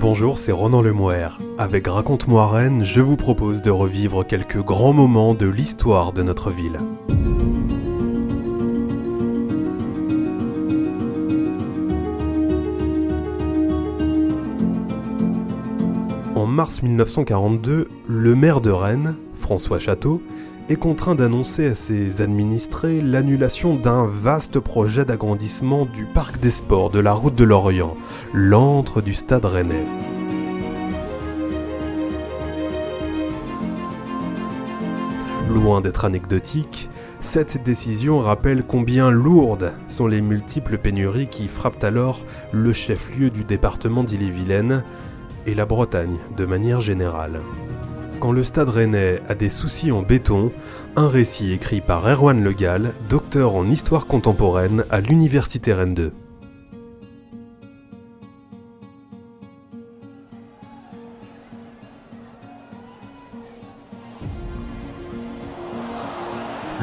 Bonjour, c'est Ronan Lemouer. Avec Raconte-moi Rennes, je vous propose de revivre quelques grands moments de l'histoire de notre ville. En mars 1942, le maire de Rennes, François Château, est contraint d'annoncer à ses administrés l'annulation d'un vaste projet d'agrandissement du parc des sports de la route de l'Orient, l'antre du stade rennais. Loin d'être anecdotique, cette décision rappelle combien lourdes sont les multiples pénuries qui frappent alors le chef-lieu du département d'Ille-et-Vilaine et la Bretagne de manière générale. Quand le stade rennais a des soucis en béton, un récit écrit par Erwan Le Gall, docteur en histoire contemporaine à l'Université Rennes 2.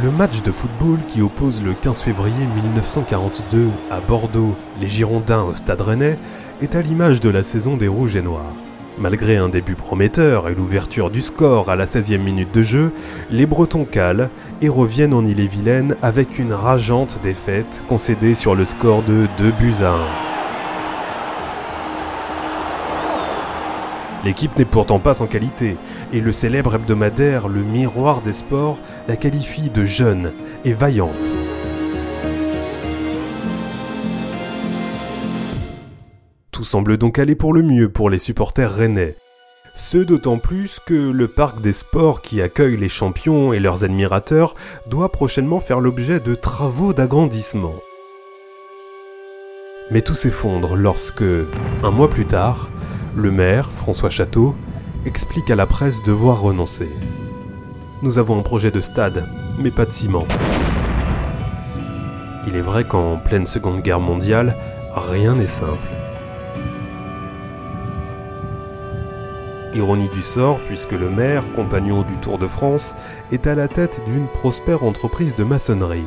Le match de football qui oppose le 15 février 1942 à Bordeaux les Girondins au Stade Rennais est à l'image de la saison des Rouges et Noirs. Malgré un début prometteur et l'ouverture du score à la 16e minute de jeu, les Bretons calent et reviennent en Ille-et-Vilaine avec une rageante défaite concédée sur le score de 2 buts à 1. L'équipe n'est pourtant pas sans qualité, et le célèbre hebdomadaire Le Miroir des Sports la qualifie de jeune et vaillante. Semble donc aller pour le mieux pour les supporters rennais. Ce d'autant plus que le parc des sports qui accueille les champions et leurs admirateurs doit prochainement faire l'objet de travaux d'agrandissement. Mais tout s'effondre lorsque, un mois plus tard, le maire, François Château, explique à la presse devoir renoncer. Nous avons un projet de stade, mais pas de ciment. Il est vrai qu'en pleine Seconde Guerre mondiale, rien n'est simple. Ironie du sort, puisque le maire, compagnon du Tour de France, est à la tête d'une prospère entreprise de maçonnerie.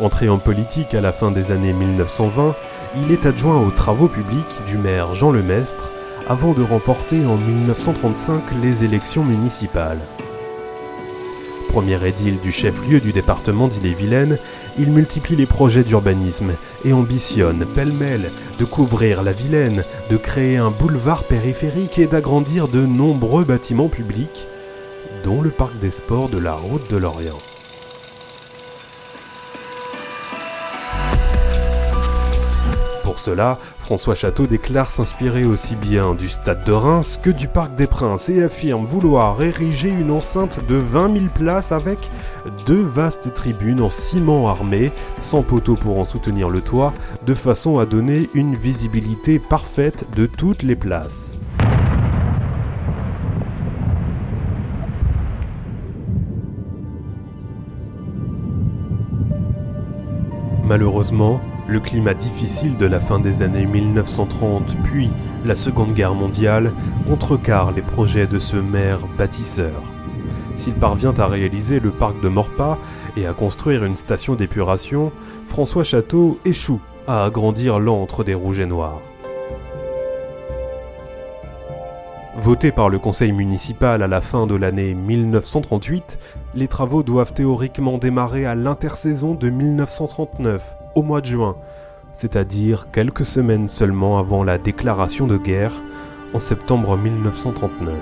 Entré en politique à la fin des années 1920, il est adjoint aux travaux publics du maire Jean Lemestre avant de remporter en 1935 les élections municipales. Premier édile du chef-lieu du département d'Ille-et-Vilaine, il multiplie les projets d'urbanisme et ambitionne, pêle-mêle, de couvrir la Vilaine, de créer un boulevard périphérique et d'agrandir de nombreux bâtiments publics, dont le parc des sports de la Route de l'Orient. Cela, François Château déclare s'inspirer aussi bien du stade de Reims que du Parc des Princes et affirme vouloir ériger une enceinte de 20 000 places avec deux vastes tribunes en ciment armé, sans poteaux pour en soutenir le toit, de façon à donner une visibilité parfaite de toutes les places. Malheureusement, le climat difficile de la fin des années 1930 puis la Seconde Guerre mondiale contrecarre les projets de ce maire bâtisseur. S'il parvient à réaliser le parc de Morpas et à construire une station d'épuration, François Château échoue à agrandir l'antre des Rouges et Noirs. Voté par le conseil municipal à la fin de l'année 1938, les travaux doivent théoriquement démarrer à l'intersaison de 1939, au mois de juin, c'est-à-dire quelques semaines seulement avant la déclaration de guerre, en septembre 1939.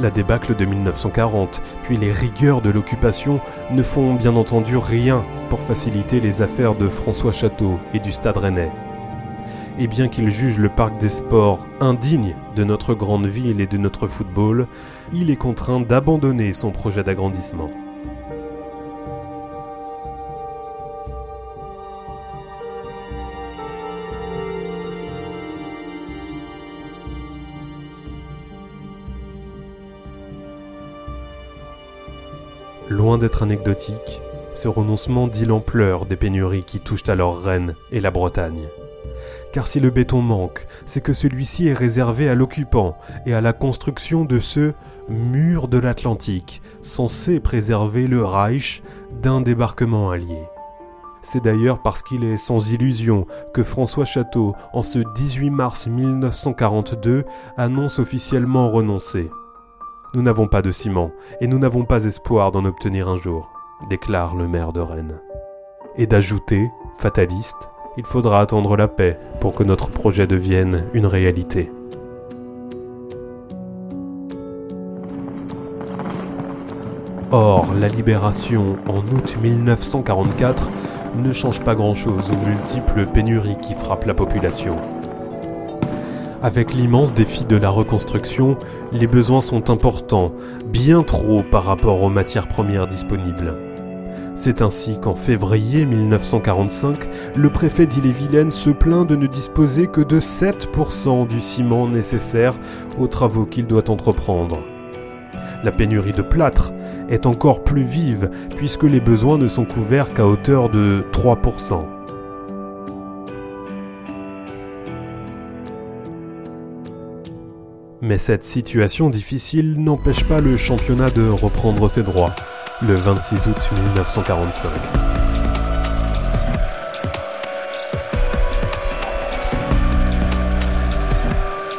La débâcle de 1940, puis les rigueurs de l'occupation ne font bien entendu rien pour faciliter les affaires de François Château et du Stade Rennais et bien qu'il juge le parc des sports indigne de notre grande ville et de notre football, il est contraint d'abandonner son projet d'agrandissement. Loin d'être anecdotique, ce renoncement dit l'ampleur des pénuries qui touchent alors Rennes et la Bretagne car si le béton manque, c'est que celui-ci est réservé à l'occupant et à la construction de ce mur de l'Atlantique, censé préserver le Reich d'un débarquement allié. C'est d'ailleurs parce qu'il est sans illusion que François Château, en ce 18 mars 1942, annonce officiellement renoncer. Nous n'avons pas de ciment et nous n'avons pas espoir d'en obtenir un jour, déclare le maire de Rennes. Et d'ajouter, fataliste, il faudra attendre la paix pour que notre projet devienne une réalité. Or, la libération en août 1944 ne change pas grand-chose aux multiples pénuries qui frappent la population. Avec l'immense défi de la reconstruction, les besoins sont importants, bien trop par rapport aux matières premières disponibles. C'est ainsi qu'en février 1945, le préfet d'Ille-et-Vilaine se plaint de ne disposer que de 7% du ciment nécessaire aux travaux qu'il doit entreprendre. La pénurie de plâtre est encore plus vive puisque les besoins ne sont couverts qu'à hauteur de 3%. Mais cette situation difficile n'empêche pas le championnat de reprendre ses droits le 26 août 1945.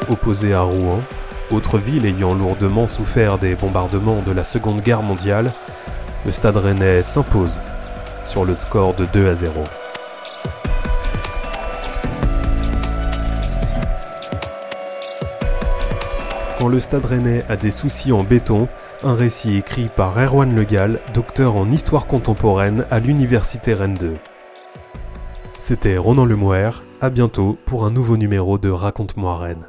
Opposé à Rouen, autre ville ayant lourdement souffert des bombardements de la Seconde Guerre mondiale, le Stade rennais s'impose sur le score de 2 à 0. Quand le Stade rennais a des soucis en béton, un récit écrit par Erwan Legal, docteur en histoire contemporaine à l'Université Rennes 2. C'était Ronan Lemouer, à bientôt pour un nouveau numéro de Raconte-moi Rennes.